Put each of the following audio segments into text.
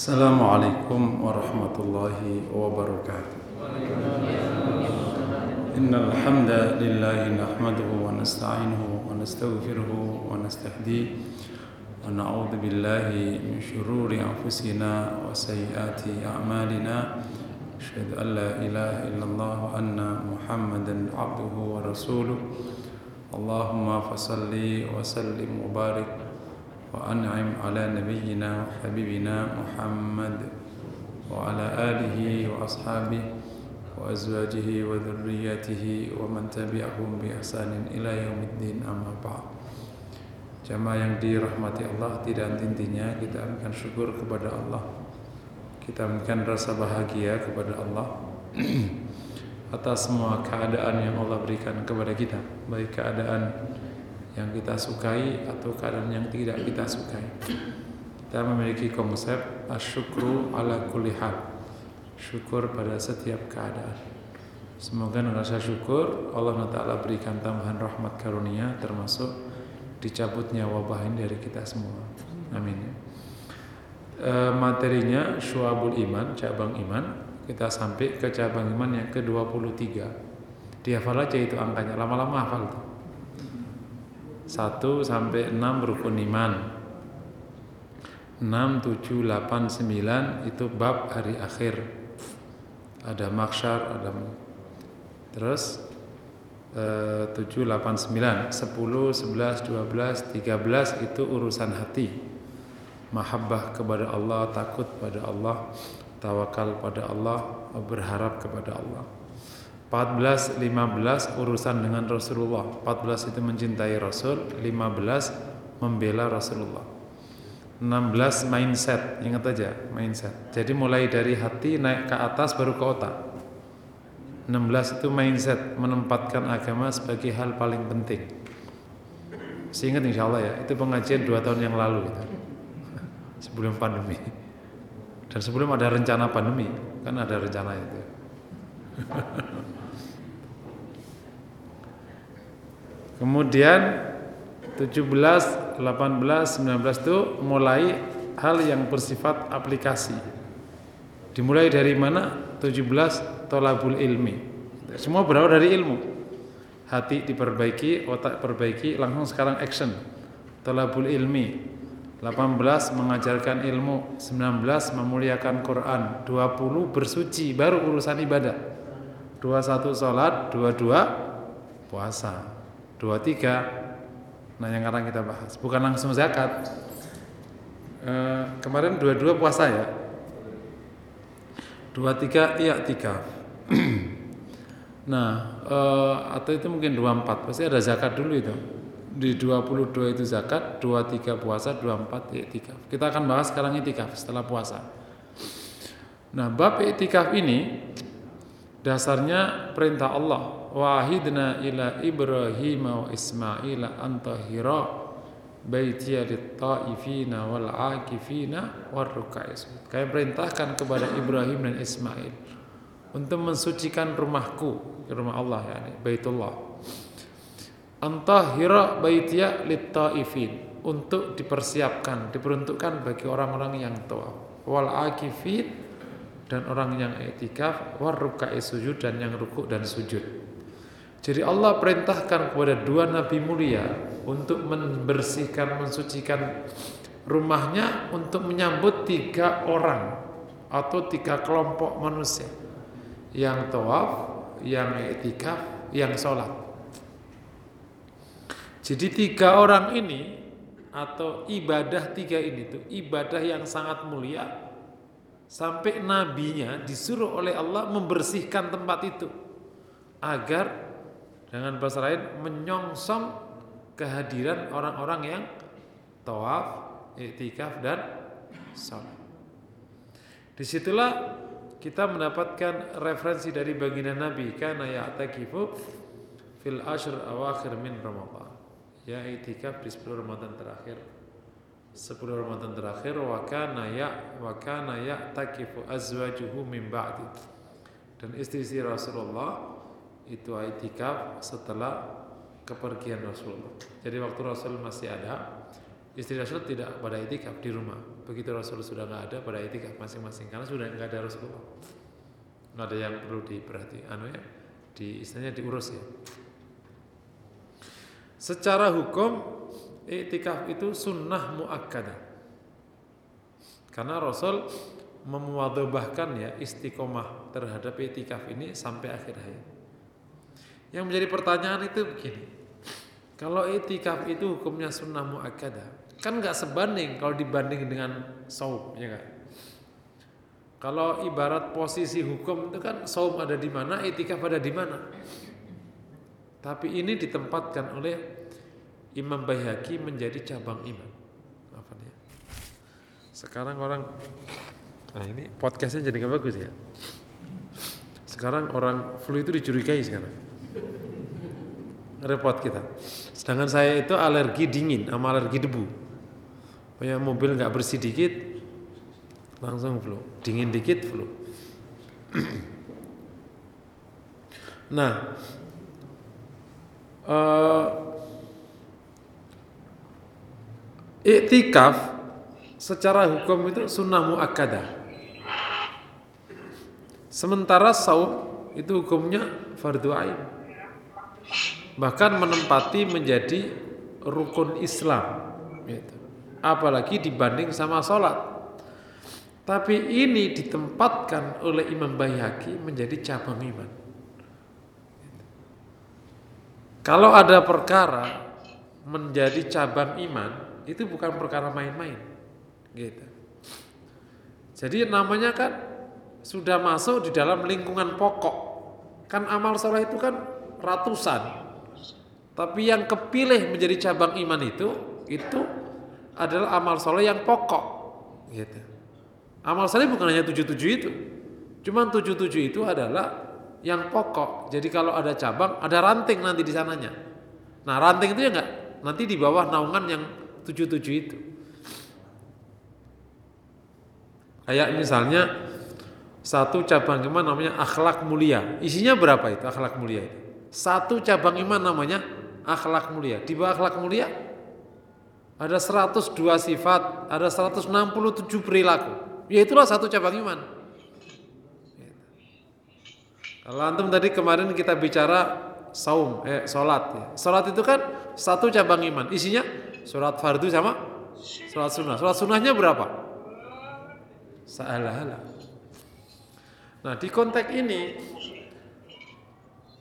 السلام عليكم ورحمة الله وبركاته. إن الحمد لله نحمده ونستعينه ونستغفره ونستهديه ونعوذ بالله من شرور أنفسنا وسيئات أعمالنا. أشهد أن لا إله إلا الله وأن محمدا عبده ورسوله. اللهم فصل وسلم وبارك وأنعم على نبينا وحبيبنا محمد وعلى آله وأصحابه وأزواجه وذرياته ومن تبعهم بإحسان إلى يوم الدين أما بعد Jamaah yang dirahmati Allah tidak intinya kita akan syukur kepada Allah kita memberikan rasa bahagia kepada Allah atas semua keadaan yang Allah berikan kepada kita baik keadaan yang kita sukai atau keadaan yang tidak kita sukai. Kita memiliki konsep asyukru ala kulli hal. Syukur pada setiap keadaan. Semoga dengan rasa syukur Allah Taala berikan tambahan rahmat karunia termasuk dicabutnya wabah ini dari kita semua. Amin. E, materinya syuabul iman cabang iman. Kita sampai ke cabang iman yang ke-23 dihafal aja itu angkanya lama-lama hafal tuh 1 sampai 6 rukun iman. 6, 7, 8, 9 itu bab hari akhir. Ada maksyar ada terus 7, 8, 9 10, 11, 12, 13 itu urusan hati. Mahabbah kepada Allah takut pada Allah tawakal pada Allah berharap kepada Allah 14, 15 urusan dengan Rasulullah 14 itu mencintai Rasul 15 membela Rasulullah 16 mindset ingat aja mindset jadi mulai dari hati naik ke atas baru ke otak 16 itu mindset menempatkan agama sebagai hal paling penting. Seingat insya Allah ya, itu pengajian dua tahun yang lalu gitu. sebelum pandemi. Dan sebelum ada rencana pandemi, kan ada rencana itu. Kemudian 17, 18, 19 itu mulai hal yang bersifat aplikasi. Dimulai dari mana? 17 tolabul ilmi. Semua berawal dari ilmu. Hati diperbaiki, otak perbaiki, langsung sekarang action. Tolabul ilmi. 18 mengajarkan ilmu, 19 memuliakan Quran, 20 bersuci, baru urusan ibadah. 21 salat, 22 puasa. 23 nah yang sekarang kita bahas, bukan langsung zakat. E, kemarin 22 puasa ya, 23 iya tiga. nah, eh, atau itu mungkin 24. Pasti ada zakat dulu itu. Di 22 itu zakat, 23 puasa, 24 iktikaf. Kita akan bahas sekarang iktikaf setelah puasa. Nah, bab iktikaf ini dasarnya perintah Allah. Wahidna ila Ibrahim wa Ismail antahira baitiya lit-taifina wal akifina warruk'i Kami perintahkan kepada Ibrahim dan Ismail untuk mensucikan rumahku, rumah Allah yakni Baitullah. Antahira baitiya lit-taifin untuk dipersiapkan, diperuntukkan bagi orang-orang yang tawaf. Wal akifin dan orang yang i'tikaf warruk'i sujud dan yang rukuk dan sujud. Jadi Allah perintahkan kepada dua nabi mulia untuk membersihkan, mensucikan rumahnya untuk menyambut tiga orang atau tiga kelompok manusia yang tawaf, yang iktikaf, yang sholat. Jadi tiga orang ini atau ibadah tiga ini tuh ibadah yang sangat mulia sampai nabinya disuruh oleh Allah membersihkan tempat itu agar dengan bahasa lain menyongsong kehadiran orang-orang yang tawaf, iktikaf dan salat. Di situlah kita mendapatkan referensi dari baginda Nabi karena ya'takifu fil ashr awakhir min Ramadan. Ya iktikaf di 10 Ramadan terakhir. 10 Ramadan terakhir wa kana ya wa kana ya'takifu azwajuhu min ba'di. Dan istri-istri Rasulullah itu itikaf setelah kepergian Rasulullah. Jadi waktu Rasul masih ada, Istri Rasul tidak pada itikaf di rumah. Begitu Rasul sudah nggak ada pada itikaf masing-masing karena sudah nggak ada Rasulullah. Nggak ada yang perlu diperhati, anu ya, di istilahnya diurus ya. Secara hukum itikaf itu sunnah muakkadah. Karena Rasul memuadabahkan ya istiqomah terhadap itikaf ini sampai akhir hayat. Yang menjadi pertanyaan itu begini. Kalau itikaf itu hukumnya sunnah muakkadah, kan nggak sebanding kalau dibanding dengan saum ya kan kalau ibarat posisi hukum itu kan saum ada di mana etikaf ada di mana. Tapi ini ditempatkan oleh Imam Bayhaqi menjadi cabang iman apa dia sekarang orang nah ini podcastnya jadi nggak bagus ya. Sekarang orang flu itu dicurigai sekarang repot kita sedangkan saya itu alergi dingin sama alergi debu Punya mobil nggak bersih dikit langsung flu, dingin dikit flu. nah, uh, iktikaf secara hukum itu sunnah muakkadah. Sementara saum itu hukumnya fardu ain. Bahkan menempati menjadi rukun Islam. Gitu apalagi dibanding sama sholat. Tapi ini ditempatkan oleh Imam Bayhaqi menjadi cabang iman. Kalau ada perkara menjadi cabang iman, itu bukan perkara main-main. Gitu. Jadi namanya kan sudah masuk di dalam lingkungan pokok. Kan amal sholat itu kan ratusan. Tapi yang kepilih menjadi cabang iman itu, itu adalah amal soleh yang pokok gitu. Amal soleh bukan hanya tujuh tujuh itu. Cuman tujuh tujuh itu adalah yang pokok. Jadi kalau ada cabang, ada ranting nanti di sananya. Nah ranting itu ya enggak nanti di bawah naungan yang tujuh tujuh itu. Kayak misalnya satu cabang iman namanya akhlak mulia. Isinya berapa itu akhlak mulia itu? Satu cabang iman namanya akhlak mulia. Di bawah akhlak mulia ada 102 sifat, ada 167 perilaku. Ya itulah satu cabang iman. Kalau antum tadi kemarin kita bicara saum, eh salat ya. Salat itu kan satu cabang iman. Isinya surat fardu sama surat sunnah. Surat sunnahnya berapa? Salah Nah, di konteks ini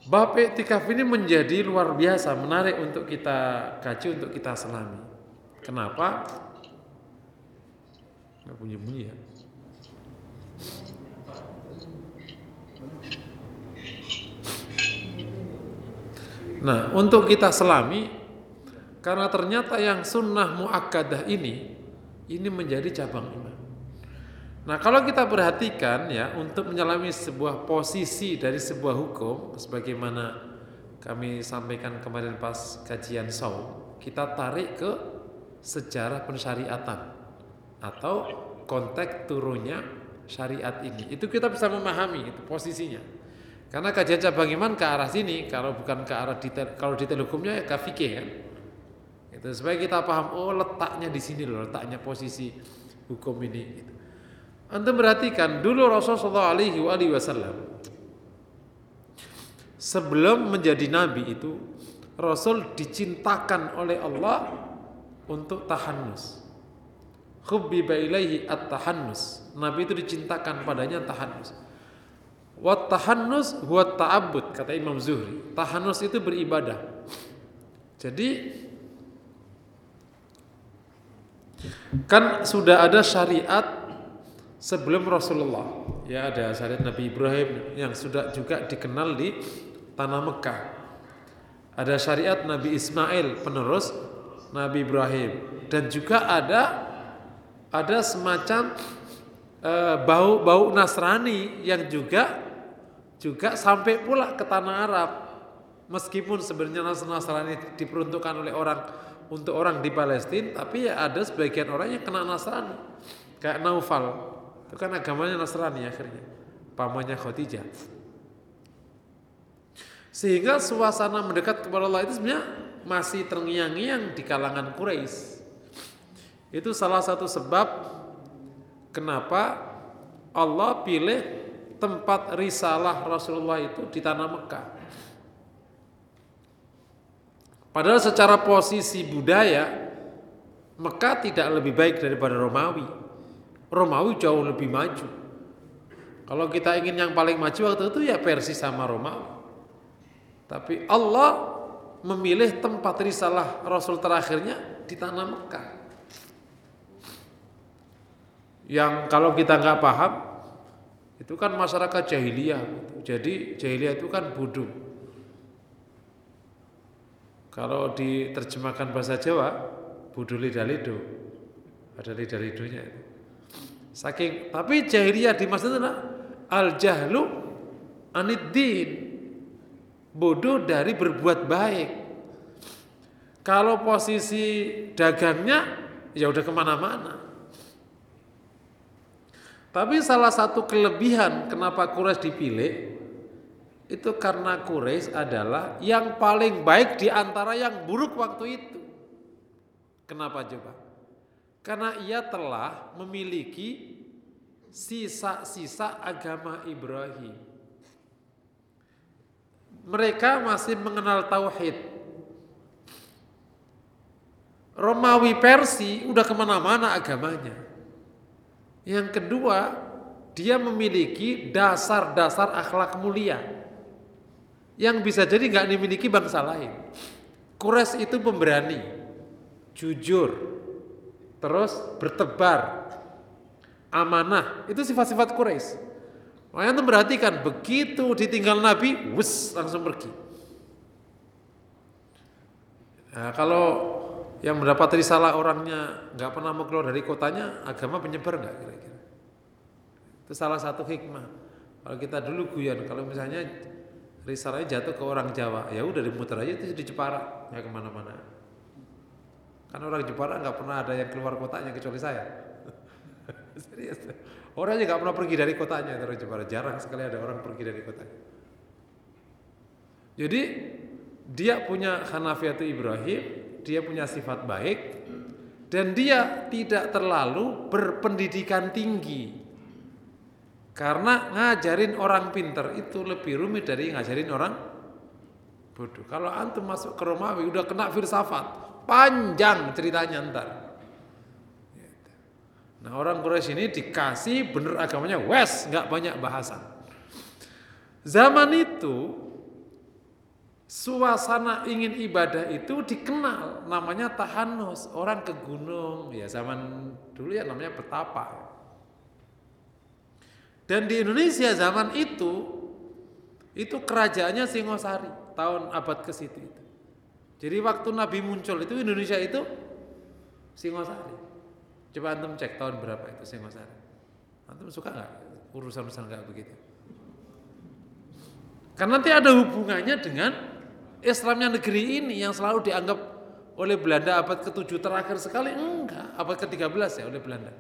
bab iktikaf ini menjadi luar biasa, menarik untuk kita kaji, untuk kita selami. Kenapa? Nggak bunyi-bunyi ya. Nah, untuk kita selami karena ternyata yang sunnah muakkadah ini ini menjadi cabang iman. Nah, kalau kita perhatikan ya untuk menyelami sebuah posisi dari sebuah hukum sebagaimana kami sampaikan kemarin pas kajian saum, kita tarik ke sejarah pensyariatan atau konteks turunnya syariat ini. Itu kita bisa memahami itu posisinya. Karena kajian cabang iman ke arah sini, kalau bukan ke arah detail, kalau detail hukumnya ya ke fikih kan. Itu supaya kita paham oh letaknya di sini loh, letaknya posisi hukum ini gitu. Anda perhatikan dulu Rasulullah alaihi wasallam sebelum menjadi nabi itu Rasul dicintakan oleh Allah untuk tahannus. Hubbiba ilaihi at-tahannus. Nabi itu dicintakan padanya tahannus. Wa tahannus huwa ta'abbud kata Imam Zuhri. Tahannus itu beribadah. Jadi kan sudah ada syariat sebelum Rasulullah. Ya ada syariat Nabi Ibrahim yang sudah juga dikenal di tanah Mekah. Ada syariat Nabi Ismail penerus Nabi Ibrahim dan juga ada ada semacam uh, bau bau Nasrani yang juga juga sampai pula ke tanah Arab meskipun sebenarnya Nasrani diperuntukkan oleh orang untuk orang di Palestina tapi ya ada sebagian orang yang kena Nasrani kayak Naufal itu kan agamanya Nasrani akhirnya pamannya Khadijah sehingga suasana mendekat kepada Allah itu sebenarnya masih terngiang-ngiang di kalangan Quraisy. Itu salah satu sebab kenapa Allah pilih tempat risalah Rasulullah itu di tanah Mekah. Padahal secara posisi budaya Mekah tidak lebih baik daripada Romawi. Romawi jauh lebih maju. Kalau kita ingin yang paling maju waktu itu ya Persia sama Romawi. Tapi Allah memilih tempat risalah Rasul terakhirnya di tanah Mekah. Yang kalau kita nggak paham, itu kan masyarakat jahiliyah. Jadi jahiliyah itu kan bodoh. Kalau diterjemahkan bahasa Jawa, bodoh lidah-lido. Ada lidah-lidonya Saking, tapi jahiliyah di masa itu al jahlu aniddin bodoh dari berbuat baik. Kalau posisi dagangnya ya udah ke mana-mana. Tapi salah satu kelebihan kenapa Quraisy dipilih itu karena Quraisy adalah yang paling baik di antara yang buruk waktu itu. Kenapa coba? Karena ia telah memiliki sisa-sisa agama Ibrahim mereka masih mengenal tauhid. Romawi Persi udah ke mana-mana agamanya. Yang kedua, dia memiliki dasar-dasar akhlak mulia yang bisa jadi nggak dimiliki bangsa lain. Kures itu pemberani, jujur, terus bertebar, amanah. Itu sifat-sifat Quraisy. Makanya itu perhatikan, begitu ditinggal Nabi, wes langsung pergi. Nah, kalau yang mendapat risalah orangnya nggak pernah mau keluar dari kotanya, agama penyebar nggak kira-kira? Itu salah satu hikmah. Kalau kita dulu guyon, kalau misalnya risalahnya jatuh ke orang Jawa, ya udah dimuter aja itu di Jepara, nggak ke mana-mana. Karena orang Jepara nggak pernah ada yang keluar kotanya kecuali saya. Serius. Orang aja nggak pernah pergi dari kotanya orang Jepara. Jarang sekali ada orang pergi dari kotanya. Jadi dia punya Hanafiatu Ibrahim, dia punya sifat baik, dan dia tidak terlalu berpendidikan tinggi. Karena ngajarin orang pinter itu lebih rumit dari ngajarin orang bodoh. Kalau antum masuk ke Romawi udah kena filsafat, panjang ceritanya ntar. Nah orang Quraisy ini dikasih bener agamanya wes nggak banyak bahasan. Zaman itu suasana ingin ibadah itu dikenal namanya tahanus orang ke gunung ya zaman dulu ya namanya betapa dan di Indonesia zaman itu itu kerajaannya Singosari tahun abad ke situ itu jadi waktu Nabi muncul itu Indonesia itu Singosari Coba antum cek tahun berapa itu Singosari. Antum suka nggak urusan-urusan kayak begitu? Karena nanti ada hubungannya dengan Islamnya negeri ini yang selalu dianggap oleh Belanda abad ke-7 terakhir sekali enggak, abad ke-13 ya oleh Belanda.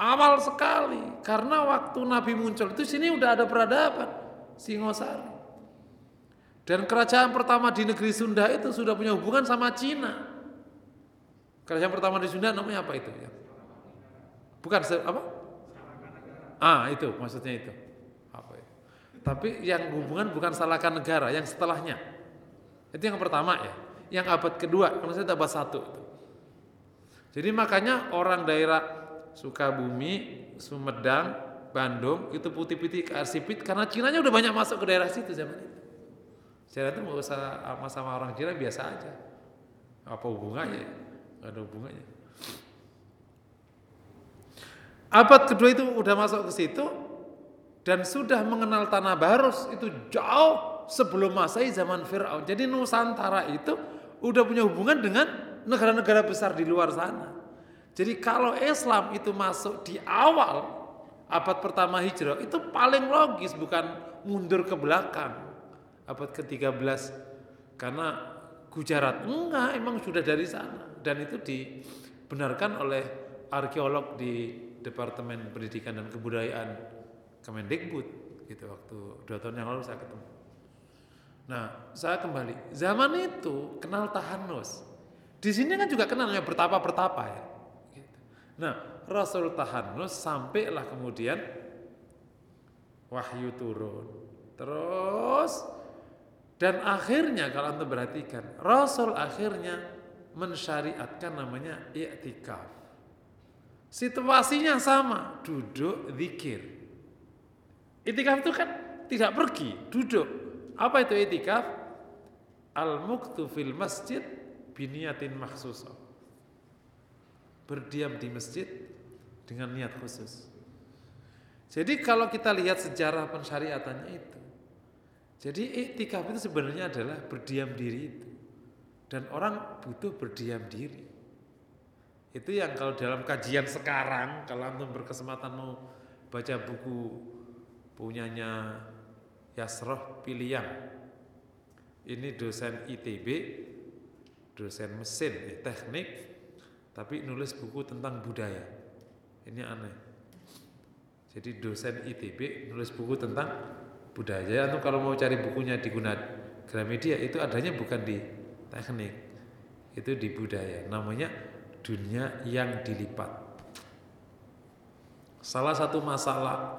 Awal sekali karena waktu Nabi muncul itu sini udah ada peradaban Singosari. Dan kerajaan pertama di negeri Sunda itu sudah punya hubungan sama Cina. Kerajaan pertama di Sunda namanya apa itu? Ya? Bukan apa? Ah itu maksudnya itu. Apa itu? Tapi yang hubungan bukan salahkan negara, yang setelahnya. Itu yang pertama ya. Yang abad kedua, kalau saya abad satu. Jadi makanya orang daerah Sukabumi, Sumedang, Bandung itu putih-putih ke arsipit karena Cina nya udah banyak masuk ke daerah situ zaman itu. Saya itu mau usah sama orang Cina biasa aja. Apa hubungannya? Gak ada hubungannya. Abad kedua itu udah masuk ke situ dan sudah mengenal tanah Barus itu jauh sebelum Masehi zaman Firaun. Jadi Nusantara itu udah punya hubungan dengan negara-negara besar di luar sana. Jadi kalau Islam itu masuk di awal abad pertama Hijrah itu paling logis bukan mundur ke belakang abad ke-13 karena Gujarat enggak emang sudah dari sana dan itu dibenarkan oleh arkeolog di Departemen Pendidikan dan Kebudayaan Kemendikbud gitu waktu dua tahun yang lalu saya ketemu. Nah, saya kembali. Zaman itu kenal Tahanus. Di sini kan juga kenal yang bertapa-bertapa ya. Nah, Rasul tahanus sampailah kemudian wahyu turun. Terus dan akhirnya kalau Anda perhatikan, Rasul akhirnya mensyariatkan namanya i'tikaf. Situasinya sama, duduk zikir. I'tikaf itu kan tidak pergi, duduk. Apa itu i'tikaf? Al-muktu fil masjid biniatin maksusah. Berdiam di masjid dengan niat khusus. Jadi kalau kita lihat sejarah pensyariatannya itu, jadi iktikaf itu sebenarnya adalah berdiam diri itu. Dan orang butuh berdiam diri. Itu yang kalau dalam kajian sekarang, kalau antum berkesempatan mau baca buku punyanya Yasroh Piliang. Ini dosen ITB, dosen mesin, eh, teknik, tapi nulis buku tentang budaya. Ini aneh. Jadi dosen ITB nulis buku tentang budaya atau kalau mau cari bukunya di guna Gramedia itu adanya bukan di teknik itu di budaya. Namanya dunia yang dilipat. Salah satu masalah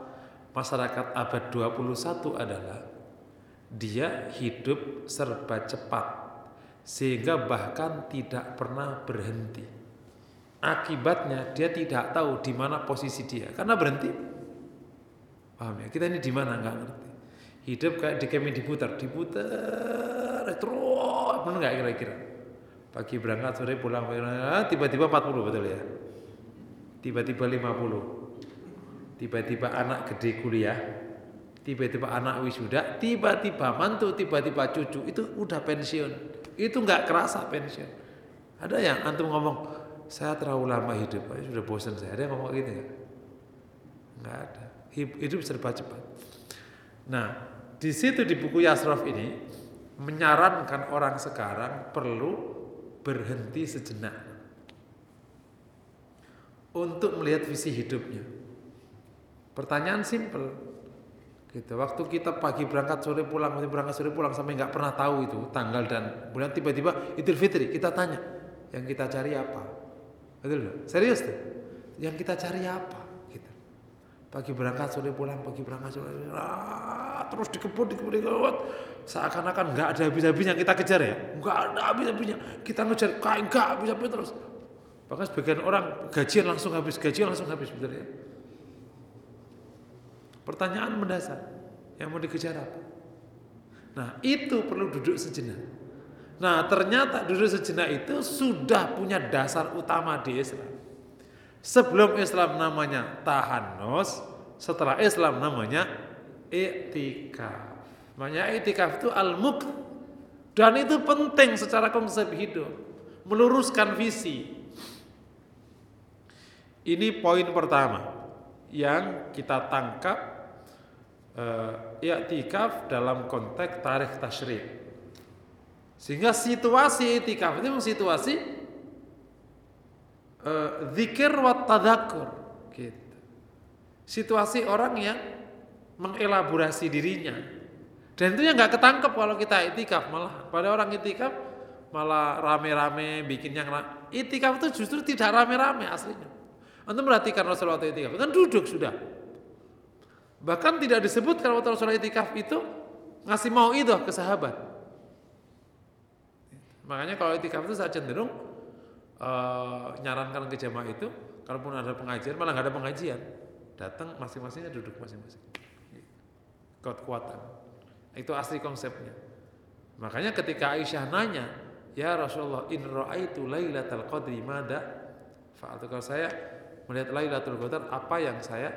masyarakat abad 21 adalah dia hidup serba cepat sehingga bahkan tidak pernah berhenti. Akibatnya dia tidak tahu di mana posisi dia. Karena berhenti. Paham ya? Kita ini di mana? Nggak ngerti hidup kayak di kemi diputar diputar terus benar nggak kira-kira? Pagi berangkat sore pulang tiba-tiba 40 betul ya? Tiba-tiba 50 tiba-tiba anak gede kuliah tiba-tiba anak wisuda tiba-tiba mantu tiba-tiba cucu itu udah pensiun. Itu nggak kerasa pensiun. Ada yang antum ngomong saya terlalu lama hidup sudah bosan saya. Ada yang ngomong gitu ya? Nggak ada. Hidup serba cepat. Nah di situ di buku Yasraf ini menyarankan orang sekarang perlu berhenti sejenak untuk melihat visi hidupnya. Pertanyaan simpel, gitu. Waktu kita pagi berangkat sore pulang, pagi berangkat sore pulang sampai nggak pernah tahu itu tanggal dan bulan tiba-tiba Idul Fitri kita tanya, yang kita cari apa? Betul Serius tuh? Yang kita cari apa? Pagi berangkat, sore pulang, pagi berangkat, sore ah, terus dikebut, dikebut, dikebut. Seakan-akan nggak ada habis-habisnya kita kejar ya. Nggak ada habis-habisnya. Kita ngejar kain nggak habis-habis terus. Bahkan sebagian orang gajian langsung habis, gajian langsung habis, betul ya. Pertanyaan mendasar, yang mau dikejar apa? Nah itu perlu duduk sejenak. Nah ternyata duduk sejenak itu sudah punya dasar utama di Islam. Sebelum Islam namanya tahanus, setelah Islam namanya i'tikaf. Makanya i'tikaf itu al-muk dan itu penting secara konsep hidup, meluruskan visi. Ini poin pertama yang kita tangkap uh, i'tikaf dalam konteks tarikh tasyrik. Sehingga situasi i'tikaf itu situasi uh, zikir wa tadzakur gitu. Situasi orang yang mengelaborasi dirinya. Dan itu yang nggak ketangkep kalau kita itikaf malah pada orang itikaf malah rame-rame bikin yang itikaf itu justru tidak rame-rame aslinya. Anda perhatikan Rasulullah itikaf kan duduk sudah. Bahkan tidak disebut kalau Rasulullah itikaf itu ngasih mau itu ke sahabat. Makanya kalau itikaf itu saya cenderung uh, nyarankan ke jamaah itu kalaupun ada pengajian malah nggak ada pengajian. Datang masing-masingnya duduk masing-masing. Kuat-kuatan. Itu asli konsepnya. Makanya ketika Aisyah nanya ya Rasulullah in ra'aitu lailatul qadri mada? Fa'altu kalau saya melihat lailatul qadar apa yang saya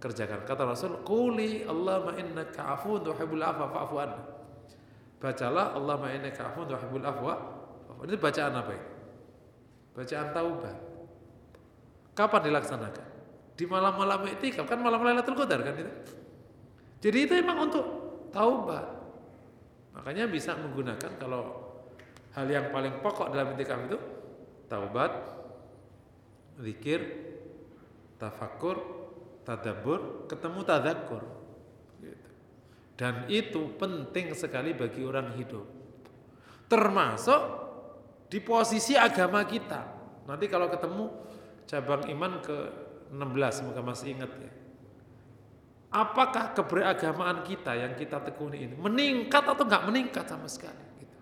kerjakan? Kata Rasul quli Allahumma innaka afuwun tuhibbul afwa fa'fu anna. Bacalah Allahumma innaka afuwun tuhibbul afwa ini bacaan apa ini bacaan taubat. Kapan dilaksanakan? Di malam-malam itikaf kan malam Lailatul Qadar kan itu. Jadi itu emang untuk taubat. Makanya bisa menggunakan kalau hal yang paling pokok dalam itikaf itu taubat, zikir, tafakur, tadabur, ketemu tadakur. Gitu. Dan itu penting sekali bagi orang hidup. Termasuk di posisi agama kita. Nanti kalau ketemu cabang iman ke 16 semoga masih ingat ya. Apakah keberagamaan kita yang kita tekuni ini meningkat atau nggak meningkat sama sekali? Gitu.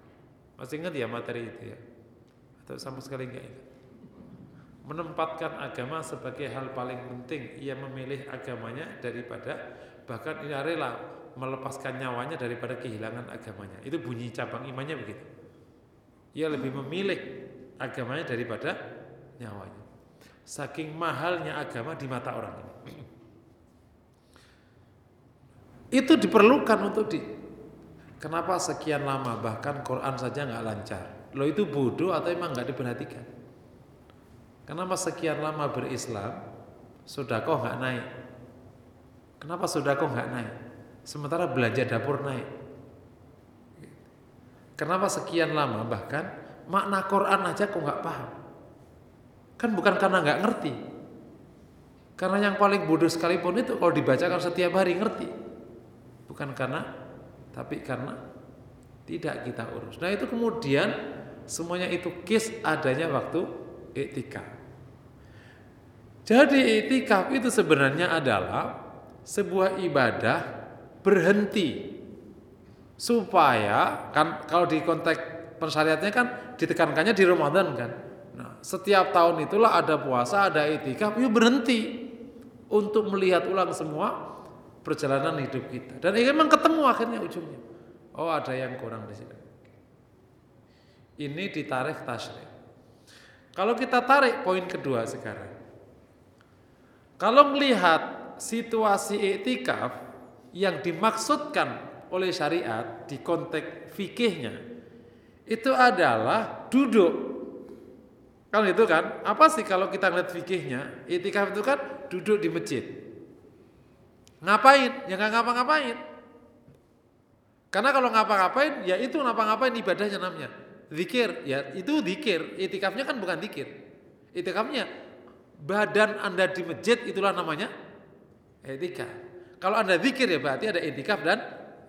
Masih ingat ya materi itu ya? Atau sama sekali nggak ingat? Menempatkan agama sebagai hal paling penting. Ia memilih agamanya daripada bahkan ia rela melepaskan nyawanya daripada kehilangan agamanya. Itu bunyi cabang imannya begitu. Ia lebih memilih agamanya daripada nyawanya. Saking mahalnya agama di mata orang ini. Itu diperlukan untuk di Kenapa sekian lama bahkan Quran saja nggak lancar? Lo itu bodoh atau emang nggak diperhatikan? Kenapa sekian lama berislam sudah kok nggak naik? Kenapa sudah kok nggak naik? Sementara belanja dapur naik. Kenapa sekian lama bahkan makna Quran aja kok nggak paham? Kan bukan karena nggak ngerti. Karena yang paling bodoh sekalipun itu kalau dibacakan setiap hari ngerti. Bukan karena tapi karena tidak kita urus. Nah itu kemudian semuanya itu kis adanya waktu iktikaf. Jadi iktikaf itu sebenarnya adalah sebuah ibadah berhenti supaya kan kalau di konteks persyariatnya kan ditekankannya di Ramadan kan. Nah, setiap tahun itulah ada puasa, ada itikaf, yuk berhenti untuk melihat ulang semua perjalanan hidup kita. Dan ini memang ketemu akhirnya ujungnya. Oh, ada yang kurang di sini. Ini ditarik tasrik. Kalau kita tarik poin kedua sekarang. Kalau melihat situasi iktikaf yang dimaksudkan oleh syariat di konteks fikihnya itu adalah duduk. Kan itu kan? Apa sih kalau kita lihat fikihnya? Itikaf itu kan duduk di masjid. Ngapain? Ya nggak ngapa-ngapain. Karena kalau ngapa-ngapain, ya itu ngapa-ngapain ibadahnya namanya. Zikir, ya itu zikir. Itikafnya kan bukan zikir. Itikafnya badan Anda di masjid itulah namanya itikaf. Kalau Anda zikir ya berarti ada itikaf dan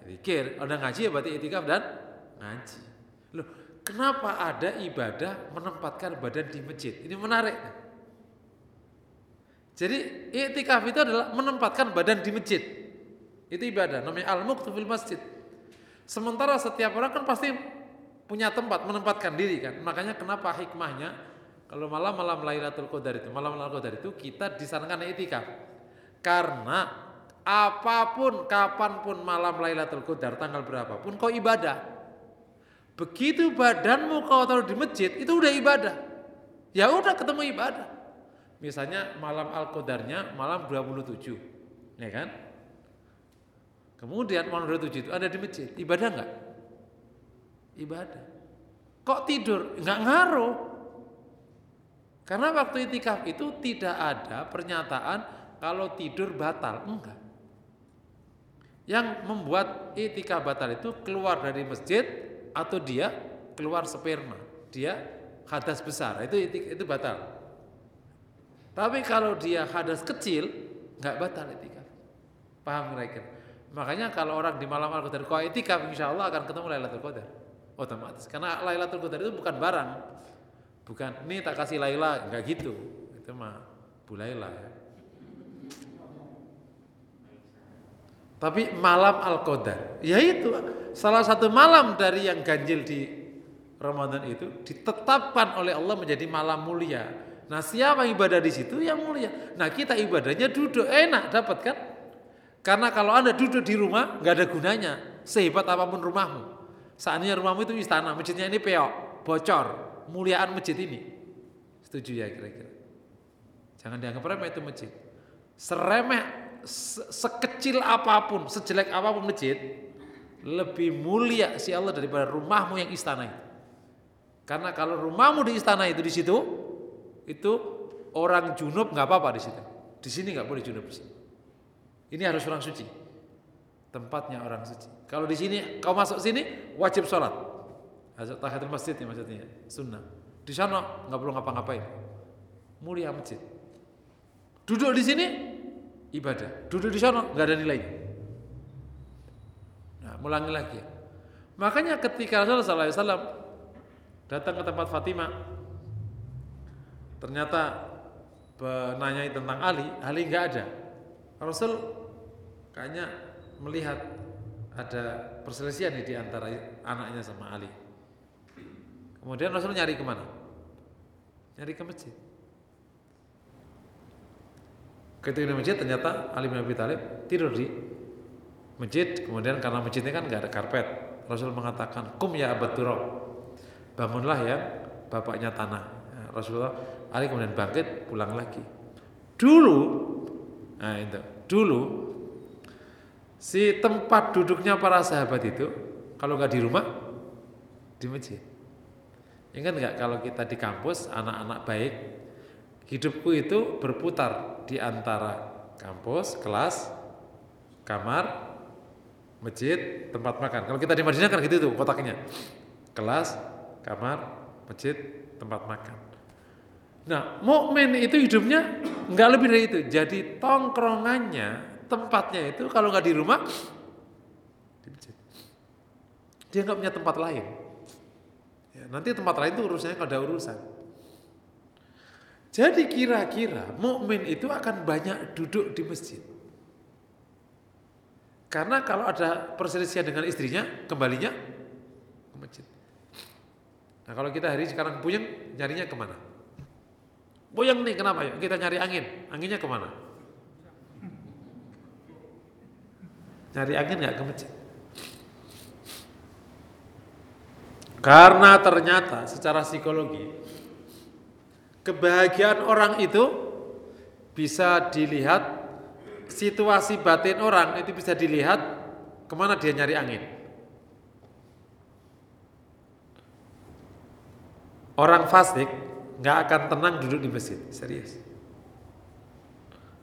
Zikir. Ada ngaji ya berarti itikaf dan ngaji. Loh, kenapa ada ibadah menempatkan badan di masjid? Ini menarik. Jadi itikaf itu adalah menempatkan badan di masjid. Itu ibadah, namanya al-muqtu masjid. Sementara setiap orang kan pasti punya tempat menempatkan diri kan. Makanya kenapa hikmahnya kalau malam-malam Lailatul Qadar itu, malam Lailatul Qadar itu kita disarankan itikaf. Karena apa pun kapan pun malam Lailatul Qadar tanggal berapapun kau ibadah. Begitu badanmu kau taruh di masjid itu udah ibadah. Ya udah ketemu ibadah. Misalnya malam Al-Qadarnya malam 27. Ya kan? Kemudian malam 27 itu ada di masjid, ibadah enggak? Ibadah. Kok tidur? Enggak ngaruh. Karena waktu itikaf itu tidak ada pernyataan kalau tidur batal, enggak. Yang membuat itikaf batal itu keluar dari masjid atau dia keluar sperma, dia hadas besar, itu itu batal. Tapi kalau dia hadas kecil, nggak batal itikaf. Paham kira-kira? Makanya kalau orang di malam Al-Qadar kau itikaf insya Allah akan ketemu Lailatul Qadar. Otomatis. Karena Lailatul Qadar itu bukan barang. Bukan, ini tak kasih Laila, enggak gitu. Itu mah Bu Laila ya. Tapi malam Al-Qadar, yaitu salah satu malam dari yang ganjil di Ramadan itu ditetapkan oleh Allah menjadi malam mulia. Nah, siapa ibadah di situ yang mulia? Nah, kita ibadahnya duduk enak dapat kan? Karena kalau Anda duduk di rumah nggak ada gunanya, sehebat apa pun rumahmu. Saatnya rumahmu itu istana, masjidnya ini peok, bocor, muliaan masjid ini. Setuju ya kira-kira? Jangan dianggap remeh itu masjid. Seremeh sekecil apa pun, sejelek apa pun masjid, lebih mulia si Allah daripada rumahmu yang istana itu. Karena kalau rumahmu di istana itu di situ, itu orang junub nggak apa-apa di situ. Di sini nggak boleh junub. Ini harus orang suci. Tempatnya orang suci. Kalau di sini kau masuk sini wajib sholat. Tahiyatul masjid ya maksudnya, sunnah. Di sana nggak perlu ngapa-ngapain. Mulia masjid. Duduk di sini ibadah. Duduk di sana nggak ada nilainya. Nah, mulangi lagi. Makanya ketika Rasulullah SAW datang ke tempat Fatimah, ternyata menanyai tentang Ali, Ali nggak ada. Rasul kayaknya melihat ada perselisihan di antara anaknya sama Ali. Kemudian Rasul nyari ke mana? Nyari ke masjid. Ketika di masjid ternyata Ali bin Abi Thalib tidur di masjid. Kemudian karena masjidnya kan nggak ada karpet, Rasul mengatakan, "Kum ya abad turab." Bangunlah ya bapaknya tanah. Ya, Rasulullah Ali kemudian bangkit pulang lagi. Dulu, nah itu, dulu si tempat duduknya para sahabat itu kalau nggak di rumah di masjid. Ingat nggak kalau kita di kampus anak-anak baik hidupku itu berputar di antara kampus, kelas, kamar, masjid, tempat makan. Kalau kita di Madinah kan gitu tuh kotaknya. Kelas, kamar, masjid, tempat makan. Nah, mukmin itu hidupnya nggak lebih dari itu. Jadi tongkrongannya, tempatnya itu kalau nggak di rumah, di masjid. Dia nggak punya tempat lain. Ya, nanti tempat lain itu urusannya kalau ada urusan. Jadi kira-kira mukmin itu akan banyak duduk di masjid. Karena kalau ada perselisihan dengan istrinya, kembalinya ke masjid. Nah kalau kita hari sekarang puyeng, nyarinya ke mana? Puyeng nih, kenapa? Yuk kita nyari angin. Anginnya ke mana? Nyari angin nggak ke masjid? Karena ternyata secara psikologi kebahagiaan orang itu bisa dilihat situasi batin orang itu bisa dilihat ke mana dia nyari angin. Orang fasik nggak akan tenang duduk di masjid, serius.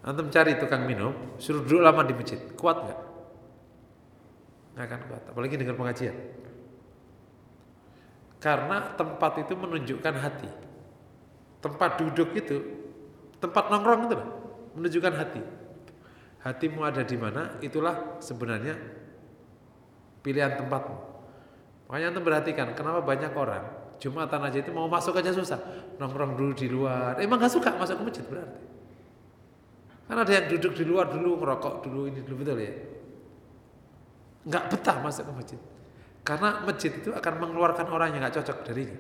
Antum cari tukang minum, suruh duduk lama di masjid, kuat nggak? Nggak akan kuat, apalagi dengan pengajian. Karena tempat itu menunjukkan hati. Tempat duduk itu, tempat nongkrong itu menunjukkan hati. Hatimu ada di mana, itulah sebenarnya pilihan tempatmu. Makanya antum perhatikan, kenapa banyak orang Jumatan aja itu mau masuk aja susah. Nongkrong dulu di luar. Emang gak suka masuk ke masjid berarti. Karena ada yang duduk di luar dulu, ngerokok dulu, ini dulu betul ya. Nggak betah masuk ke masjid. Karena masjid itu akan mengeluarkan orang yang nggak cocok darinya.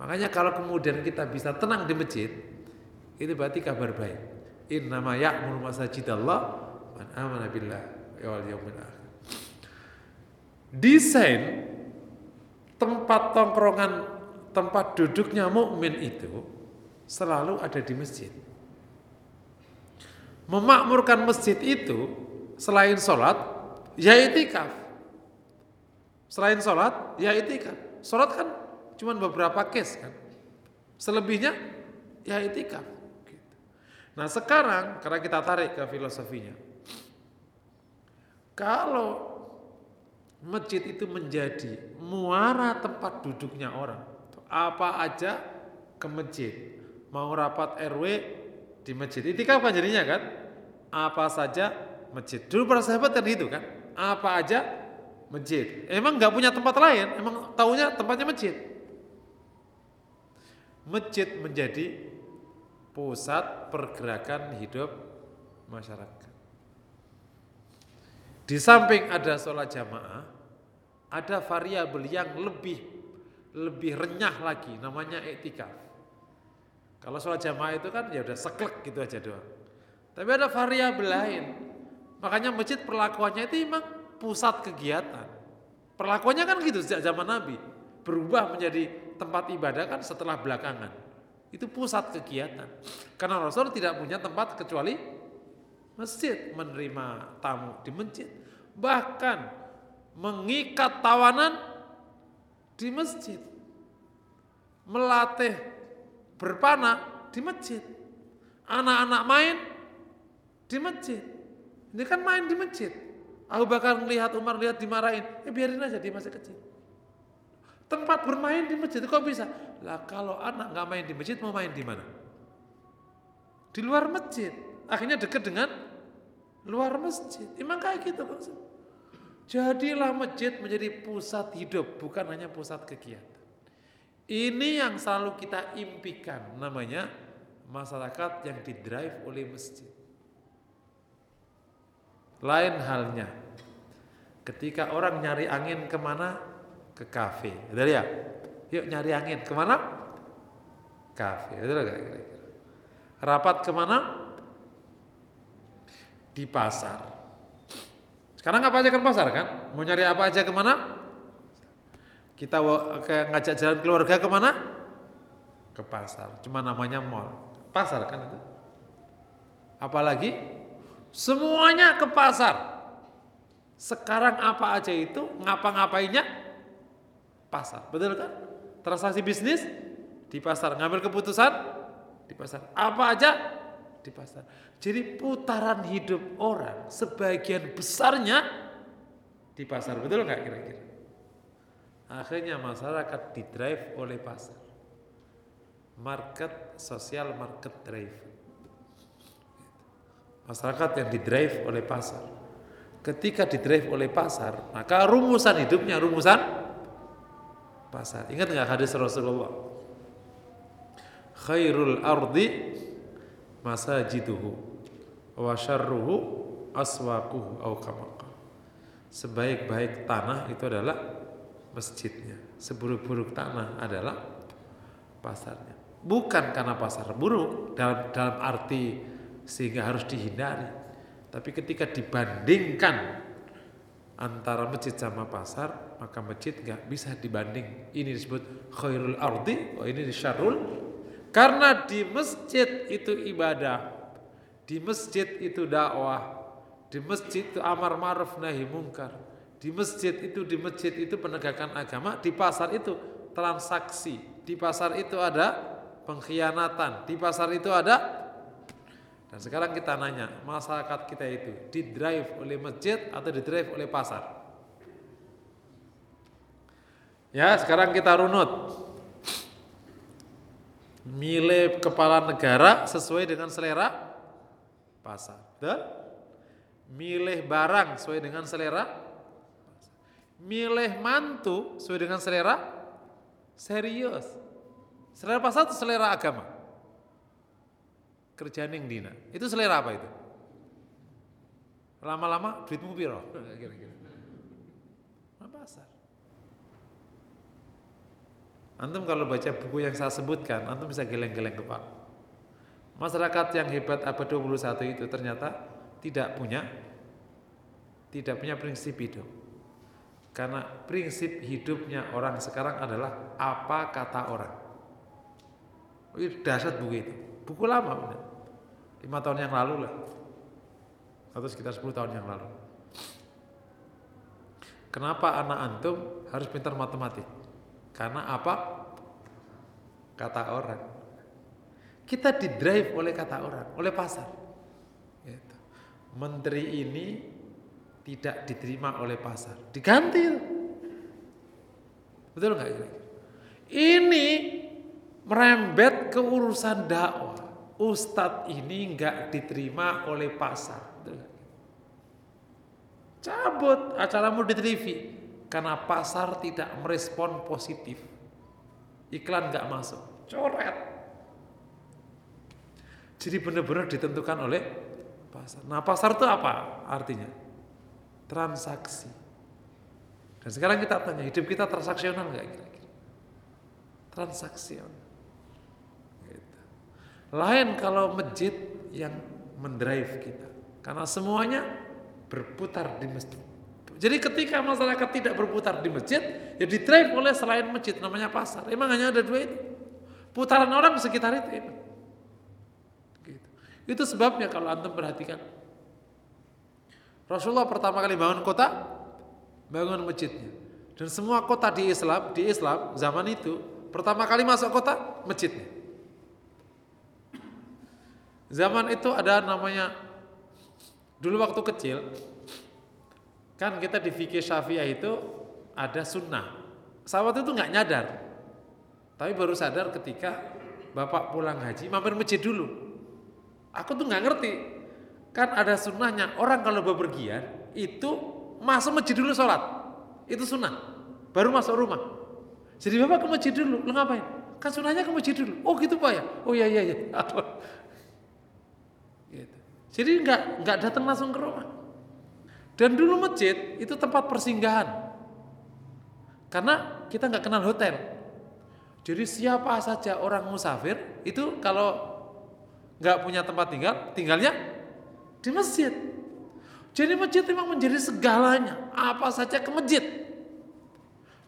Makanya kalau kemudian kita bisa tenang di masjid, itu berarti kabar baik. Innama ya'muru masajidallah man amana billah wal. Desain tempat tongkrongan tempat duduknya mukmin itu selalu ada di masjid. Memakmurkan masjid itu selain sholat ya itikaf. Selain sholat ya itikaf. Sholat kan cuma beberapa case kan. Selebihnya ya. Gitu. Nah sekarang karena kita tarik ke filosofinya. Kalau masjid itu menjadi muara tempat duduknya orang. Apa aja ke masjid. Mau rapat RW di masjid. Itikaf kan jadinya kan? Apa saja masjid. Dulu para sahabat kan itu kan? Apa aja masjid. Emang nggak punya tempat lain, emang taunya tempatnya masjid. Masjid menjadi pusat pergerakan hidup masyarakat. Di samping ada sholat jamaah, ada variabel yang lebih lebih renyah lagi, namanya etikaf. Kalau sholat jamaah itu kan ya udah seklek gitu aja doang. Tapi ada variabel lain. Makanya masjid perlakuannya itu memang pusat kegiatan. Perlakuannya kan gitu sejak zaman Nabi. Berubah menjadi tempat ibadah kan setelah belakangan. Itu pusat kegiatan. Karena Rasul tidak punya tempat kecuali masjid menerima tamu di masjid. Bahkan mengikat tawanan di masjid. Melatih berpanah di masjid. Anak-anak main di masjid. Ini kan main di masjid. Abu Bakar melihat Umar lihat dimarahin. Eh biarin aja dia masih kecil tempat bermain di masjid kok bisa lah kalau anak nggak main di masjid mau main di mana di luar masjid akhirnya dekat dengan luar masjid. Emang kayak gitu kok. Jadilah masjid menjadi pusat hidup, bukan hanya pusat kegiatan. Ini yang selalu kita impikan, namanya masyarakat yang didrive oleh masjid. Lain halnya ketika orang nyari angin ke mana? Ke kafe, betul ya? Yuk nyari angin ke mana? Kafe, kira-kira? Rapat ke mana? Di pasar. Sekarang apa aja ke pasar kan? Mau nyari apa aja ke mana? Kita ngajak jalan keluarga ke mana? Ke pasar. Cuma namanya mall. Pasar kan itu. Apalagi semuanya ke pasar. Sekarang apa aja itu ngapa-ngapainnya pasar. Betul kan? Transaksi bisnis di pasar, ngambil keputusan di pasar. Apa aja di pasar. Jadi putaran hidup orang sebagian besarnya di pasar. Betul nggak kira-kira? Akhirnya masyarakat didrive oleh pasar. Market sosial market drive. Masyarakat yang didrive oleh pasar. Ketika didrive oleh pasar, maka rumusan hidupnya rumusan pasar. Ingat nggak hadis Rasulullah? Khairul ardi masajiduhu wa syarruhu aswaquhu au Sebaik-baik tanah itu adalah masjidnya. Seburuk-buruk tanah adalah pasarnya. Bukan karena pasar buruk dalam dalam arti sehingga harus dihindari. Tapi ketika dibandingkan antara masjid sama pasar, maka masjid nggak bisa dibanding. Ini disebut khairul ardi, oh ini syarul. Karena di masjid itu ibadah, di masjid itu dakwah, di masjid itu amar ma'ruf nahi mungkar, di masjid itu, di masjid itu penegakan agama, di pasar itu transaksi, di pasar itu ada pengkhianatan, di pasar itu ada dan sekarang kita nanya, masyarakat kita itu di drive oleh masjid atau di drive oleh pasar? Ya, sekarang kita runut. Milih kepala negara sesuai dengan selera pasar. Dan milih barang sesuai dengan selera milih mantu sesuai dengan selera serius. Selera pasal itu selera agama. Kerjaan yang dina. Itu selera apa itu? Lama-lama duitmu piro? Kira-kira. pasar. Antum kalau baca buku yang saya sebutkan, antum bisa geleng-geleng kepala. Masyarakat yang hebat abad 21 itu ternyata tidak punya tidak punya prinsip hidup. Karena prinsip hidupnya orang sekarang adalah apa kata orang. Itu dasar buku itu. Buku lama benar. Lima tahun yang lalu lah. Atau sekitar 10 tahun yang lalu. Kenapa anak antum harus pintar matematik? Karena apa? Kata orang. Kita didrive oleh kata orang, oleh pasar. Gitu. Menteri ini tidak diterima oleh pasar. Diganti. Betul nggak Ini merembet ke urusan dakwah. Ustadz ini nggak diterima oleh pasar. Cabut acaramu di TV karena pasar tidak merespon positif. Iklan nggak masuk, coret. Jadi benar-benar ditentukan oleh pasar. Nah pasar itu apa artinya? transaksi. Dan sekarang kita tanya, hidup kita transaksional nggak kira-kira? Transaksional. Gitu. Lain kalau masjid yang mendrive kita. Karena semuanya berputar di masjid. Jadi ketika masyarakat tidak berputar di masjid, ya di drive oleh selain masjid namanya pasar. Emang hanya ada dua itu. Putaran orang sekitar itu. Gitu. Itu sebabnya kalau antum perhatikan Rasulullah pertama kali bangun kota, bangun masjidnya. Dan semua kota di Islam, di Islam zaman itu pertama kali masuk kota masjidnya. Zaman itu ada namanya dulu waktu kecil kan kita di fikih Syafi'ah itu ada sunnah. Sahabat itu nggak nyadar, tapi baru sadar ketika bapak pulang haji mampir masjid dulu. Aku tuh nggak ngerti Kan ada sunnahnya orang kalau bepergian itu masuk masjid dulu sholat. Itu sunnah. Baru masuk rumah. Jadi bapak ke masjid dulu, lu ngapain? Kan sunahnya ke masjid dulu. Oh gitu Pak ya? Oh iya iya iya. gitu. Jadi nggak nggak datang langsung ke rumah. Dan dulu masjid itu tempat persinggahan. Karena kita nggak kenal hotel. Jadi siapa saja orang musafir itu kalau nggak punya tempat tinggal, tinggalnya di masjid. Jadi masjid memang menjadi segalanya. Apa saja ke masjid.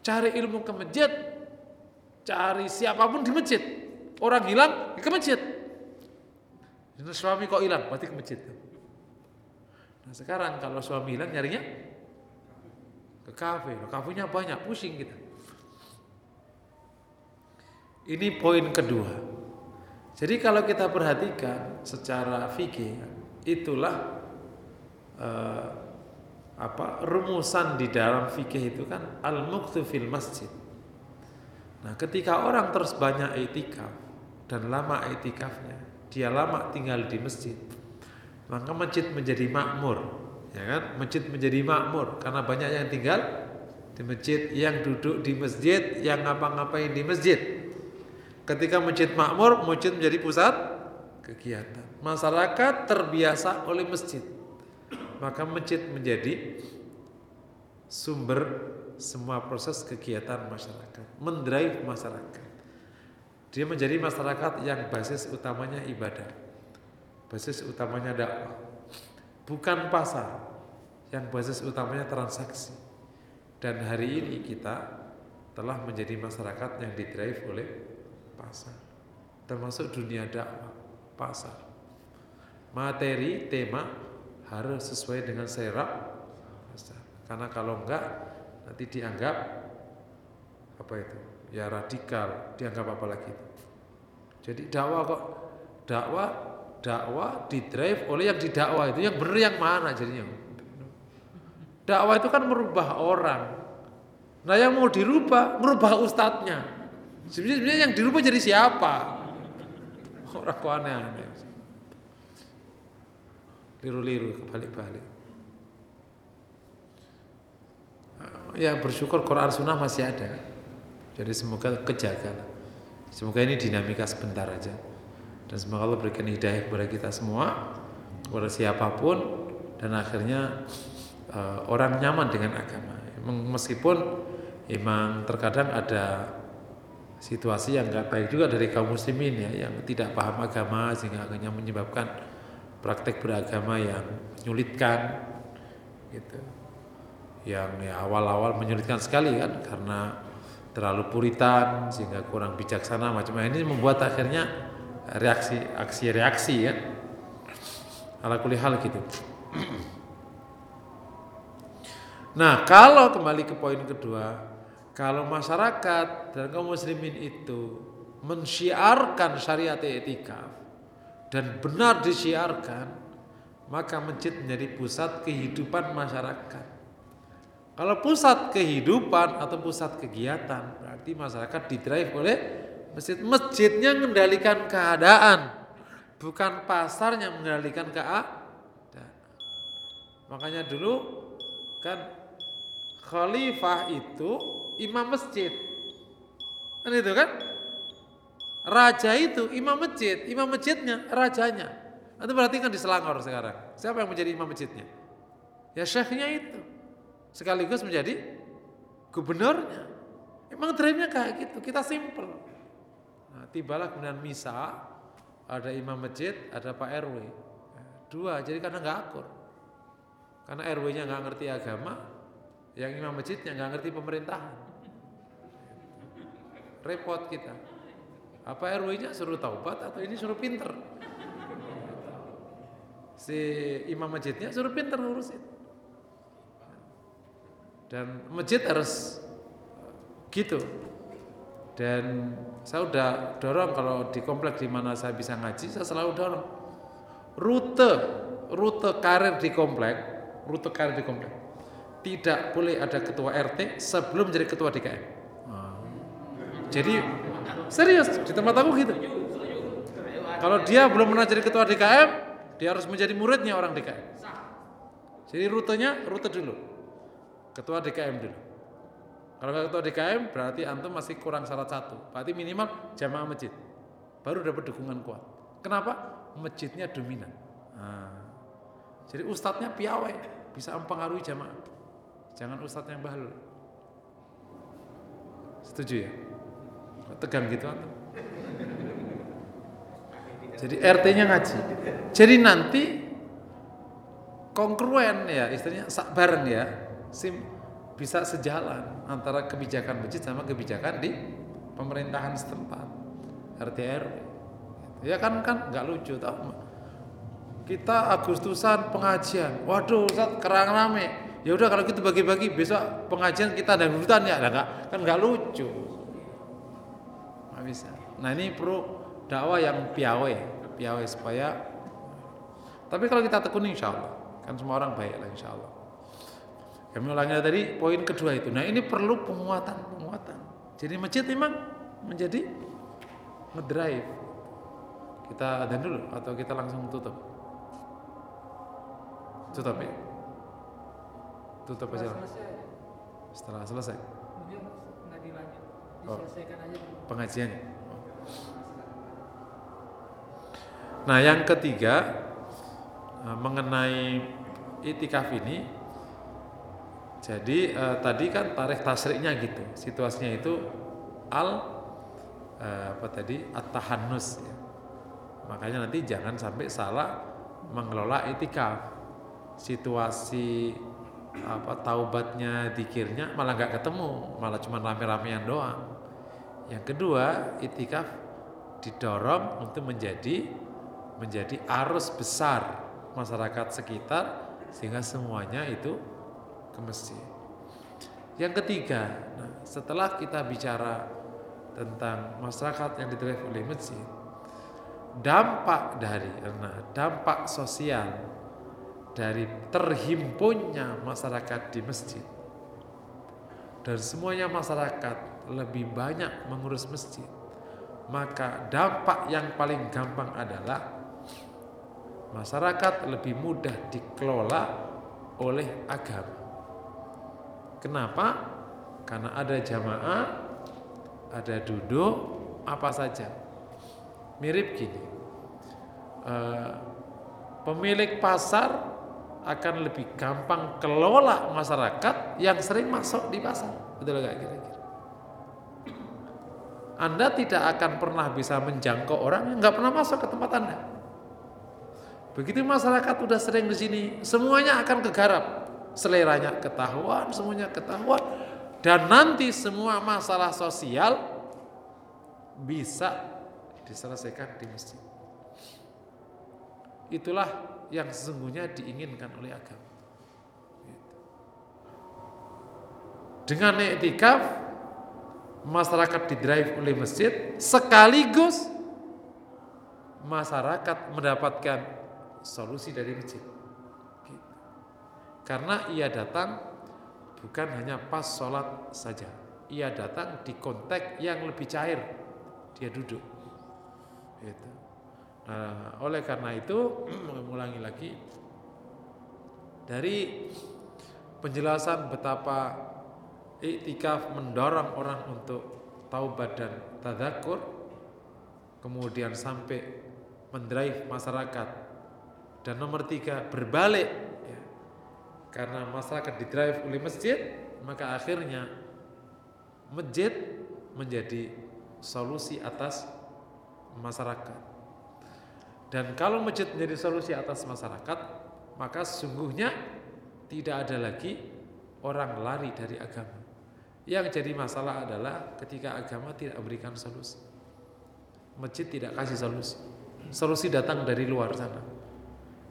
Cari ilmu ke masjid, cari siapa pun di masjid. Orang hilang ke masjid. Suami kok hilang, berarti ke masjid. Nah sekarang kalau suami hilang nyarinya ke kafe. Kafenya banyak, pusing kita. Ini poin kedua. Jadi kalau kita perhatikan secara fikih, itulah uh, apa rumusan di dalam fikih itu kan al muktu fil masjid. Nah, ketika orang terus banyak etikaf dan lama etikafnya, dia lama tinggal di masjid, maka masjid menjadi makmur, ya kan? Masjid menjadi makmur karena banyak yang tinggal di masjid, yang duduk di masjid, yang ngapa-ngapain di masjid. Ketika masjid makmur, masjid menjadi pusat kegiatan. Masyarakat terbiasa oleh masjid maka masjid menjadi sumber semua proses kegiatan masyarakat, mendrive masyarakat. Dia menjadi masyarakat yang basis utamanya ibadah, basis utamanya dakwah, bukan pasar, yang basis utamanya transaksi. Dan hari ini kita telah menjadi masyarakat yang didrive oleh pasar, termasuk dunia dakwah, pasar, materi, tema, harus sesuai dengan selera karena kalau enggak nanti dianggap apa itu? Ya radikal dianggap apa lagi jadi dakwah kok dakwah dakwah di drive oleh yang didakwa itu. Yang benar yang mana jadinya? Dakwah itu kan merubah orang. Nah yang mau dirubah merubah ustadznya. Sebenarnya yang dirubah jadi siapa? Orang kok aneh-aneh. Liru-liru kebalik-balik. Ya bersyukur Quran Sunnah masih ada. Jadi semoga kejaga semoga ini dinamika sebentar aja dan semoga Allah berikan hidayah kepada kita semua kepada siapa pun dan akhirnya uh, orang nyaman dengan agama. Meskipun memang terkadang ada situasi yang nggak baik juga dari kaum muslimin ya yang tidak paham agama sehingga akhirnya menyebabkan praktek beragama yang menyulitkan gitu. Yang ya awal-awal menyulitkan sekali kan karena terlalu puritan sehingga kurang bijaksana macam ini membuat akhirnya reaksi aksi-reaksi ya ala kulli hal gitu. Nah, kalau kembali ke poin kedua, kalau masyarakat dan kaum muslimin itu mensyiarkan syariat etika dan benar disiarkan, maka masjid menjadi pusat kehidupan masyarakat. Kalau pusat kehidupan atau pusat kegiatan, berarti masyarakat didrive oleh masjid. Masjidnya mengendalikan keadaan, bukan pasarnya mengendalikan keadaan. Makanya dulu kan khalifah itu imam masjid. Kan itu kan? Raja itu imam masjid, imam masjidnya rajanya. Nanti berarti kan di Selangor sekarang. Siapa yang menjadi imam masjidnya? Ya syekhnya itu. Sekaligus menjadi gubernurnya. Emang drive-nya kayak gitu, kita simple. Nah, tibalah kemudian misa, ada imam masjid, ada Pak RW. Dua, jadi karena nggak akur. Karena RW-nya nggak ngerti agama, yang imam masjidnya nggak ngerti pemerintahan. Repot kita. Apa RW-nya suruh taubat atau ini suruh pinter? Si imam masjidnya suruh pinter ngurusin. Dan masjid harus gitu. Dan saya udah dorong kalau di kompleks di mana saya bisa ngaji, saya selalu dorong rute rute karir di komplek, rute karir di komplek. Tidak boleh ada ketua RT sebelum jadi ketua DKM. Jadi Serius, di tempat aku gitu. Kalau dia belum pernah jadi ketua DKM, dia harus menjadi muridnya orang DKM. Jadi rutenya, rute dulu. Ketua DKM dulu. Kalau ketua DKM berarti antum masih kurang syarat satu. Berarti minimal jamaah masjid. Baru dapat dukungan kuat. Kenapa? Masjidnya dominan. Nah, jadi ustadznya piawai bisa mempengaruhi jamaah. Jangan ustadz yang bahlul. Setuju ya? Tegang gitu antum. Jadi RT-nya ngaji. Jadi nanti kongruen ya, istilahnya sak bareng ya. Sim bisa sejalan antara kebijakan masjid sama kebijakan di pemerintahan setempat RT RW. Ya kan kan nggak lucu tau. Kita Agustusan pengajian. Waduh, Ustaz kerang rame. Ya udah kalau gitu bagi-bagi besok pengajian kita ada hutan ya, enggak kan nggak lucu. Nggak bisa. Nah ini perlu dakwah yang piawai, piawai supaya. Tapi kalau kita tekuni insya Allah, kan semua orang baik lah insya Allah. Kami ulangi tadi poin kedua itu. Nah ini perlu penguatan, penguatan. Jadi masjid memang menjadi ngedrive. Kita ada dulu atau kita langsung tutup? Tutup ya? Tutup aja. Setelah selesai. Oh. Pengajiannya. Nah yang ketiga eh, mengenai itikaf ini jadi eh, tadi kan tarikh tasriknya gitu. Situasinya itu al eh, apa tadi? At-tahannus ya. makanya nanti jangan sampai salah mengelola itikaf. Situasi apa taubatnya dikirnya malah nggak ketemu. Malah cuma rame-ramean doang. Yang kedua itikaf didorong untuk menjadi menjadi arus besar masyarakat sekitar sehingga semuanya itu ke masjid. Yang ketiga, nah, setelah kita bicara tentang masyarakat yang didrive oleh masjid, dampak dari nah, dampak sosial dari terhimpunnya masyarakat di masjid dan semuanya masyarakat lebih banyak mengurus masjid maka dampak yang paling gampang adalah masyarakat lebih mudah dikelola oleh agama. Kenapa? Karena ada jamaah, ada duduk, apa saja. Mirip gini. Uh, pemilik pasar akan lebih gampang kelola masyarakat yang sering masuk di pasar. Betul gak kira-kira? Anda tidak akan pernah bisa menjangkau orang yang nggak pernah masuk ke tempat Anda. Begitu masyarakat udah sering di sini, semuanya akan kegarap. Seleranya ketahuan, semuanya ketahuan. Dan nanti semua masalah sosial bisa diselesaikan di masjid. Itulah yang sesungguhnya diinginkan oleh agama. Dengan iktikaf masyarakat didrive oleh masjid sekaligus masyarakat mendapatkan solusi dari masjid. Karena ia datang bukan hanya pas sholat saja. Ia datang di konteks yang lebih cair. Dia duduk. Gitu. Nah, oleh karena itu, mengulangi lagi dari penjelasan betapa iktikaf mendorong orang untuk taubat dan tadakur, kemudian sampai mendrive masyarakat dan nomor tiga berbalik. Karena masyarakat didrive oleh masjid Maka akhirnya Masjid menjadi solusi atas masyarakat. Dan kalau masjid menjadi solusi atas masyarakat Maka sesungguhnya tidak ada lagi orang lari dari agama. Yang jadi masalah adalah ketika agama tidak memberikan solusi. Masjid tidak kasih solusi. Solusi datang dari luar sana.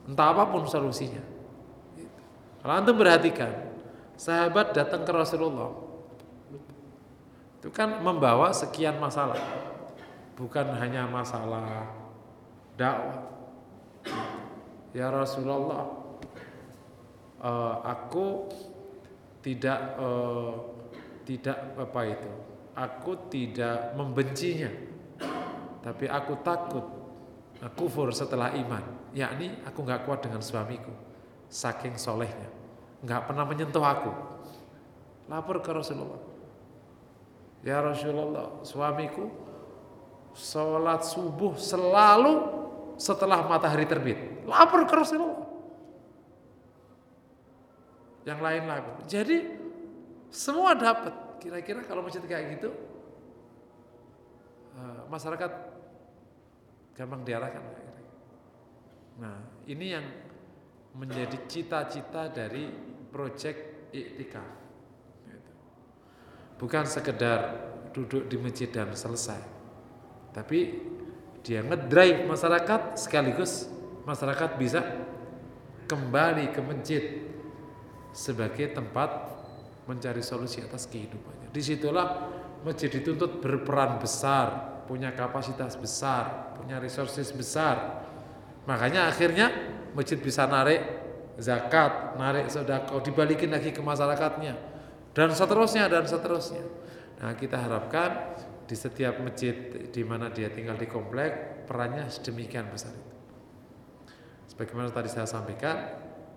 Entah apa pun solusinya. Kalau antum perhatikan, sahabat datang ke Rasulullah. Itu kan membawa sekian masalah. Bukan hanya masalah dakwah. Ya Rasulullah, uh, aku tidak uh, tidak apa itu. Aku tidak membencinya. Tapi aku takut kufur setelah iman yakni aku nggak kuat dengan suamiku saking solehnya nggak pernah menyentuh aku lapor ke Rasulullah Ya Rasulullah, suamiku sholat subuh selalu setelah matahari terbit. Lapor ke Rasulullah. Yang lain lapor. Jadi semua dapat. Kira-kira kalau masjid kayak gitu, eh, masyarakat gampang diarahkan. Nah, ini yang menjadi cita-cita dari proyek iktikaf. Gitu. Bukan sekedar duduk di masjid dan selesai. Tapi dia ngedrive masyarakat sekaligus masyarakat bisa kembali ke masjid sebagai tempat mencari solusi atas kehidupannya. Di situlah masjid dituntut berperan besar, punya kapasitas besar, punya resources besar. Makanya akhirnya masjid bisa narik zakat, narik sedekah, dibalikin lagi ke masyarakatnya dan seterusnya dan seterusnya. Nah, kita harapkan di setiap masjid di mana dia tinggal di komplek perannya sedemikian besar. Sebagaimana tadi saya sampaikan,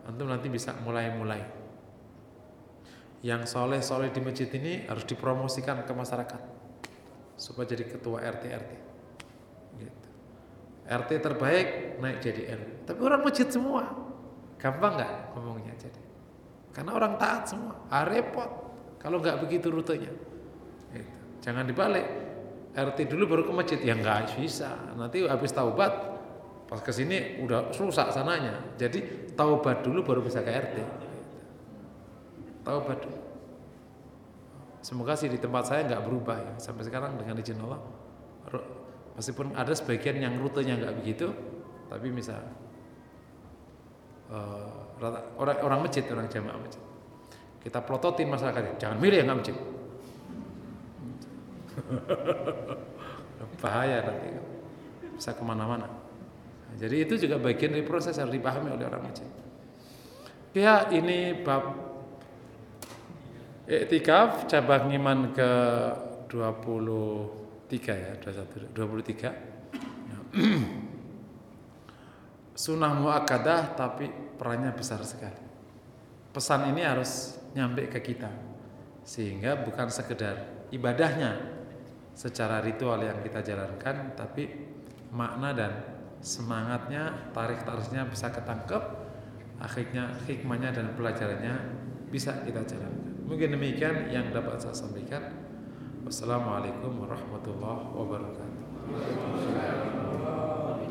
antum nanti bisa mulai-mulai. Yang soleh-soleh di masjid ini harus dipromosikan ke masyarakat supaya jadi ketua RT RT. Gitu. RT terbaik naik jadi RW. Tapi orang masjid semua, gampang nggak ngomongnya jadi? Karena orang taat semua, ah, repot kalau nggak begitu rutenya. Gitu. Jangan dibalik. RT dulu baru ke masjid, ya nggak bisa. Nanti habis taubat, pas ke sini udah susah sananya. Jadi taubat dulu baru bisa ke RT. Taubat. Semoga sih di tempat saya nggak berubah ya sampai sekarang dengan izin Allah. Meskipun ada sebagian yang rutenya nggak begitu, tapi misal uh, orang orang masjid, orang jamaah masjid. Kita plototin masyarakatnya, jangan milih yang masjid. bahaya nanti bisa ke mana-mana jadi itu juga bagian dari proses yang dipahami oleh orang masjid ya ini bab Iktikaf cabang iman ke 23 ya 21 23 Sunnah muakkadah tapi perannya besar sekali. Pesan ini harus nyampe ke kita Sehingga bukan sekedar ibadahnya secara ritual yang kita jalankan tapi makna dan semangatnya tarik-tariknya bisa ketangkep akhirnya hikmahnya dan pelajarannya bisa kita jalankan. Mungkin demikian yang dapat saya sampaikan. Wassalamualaikum warahmatullahi wabarakatuh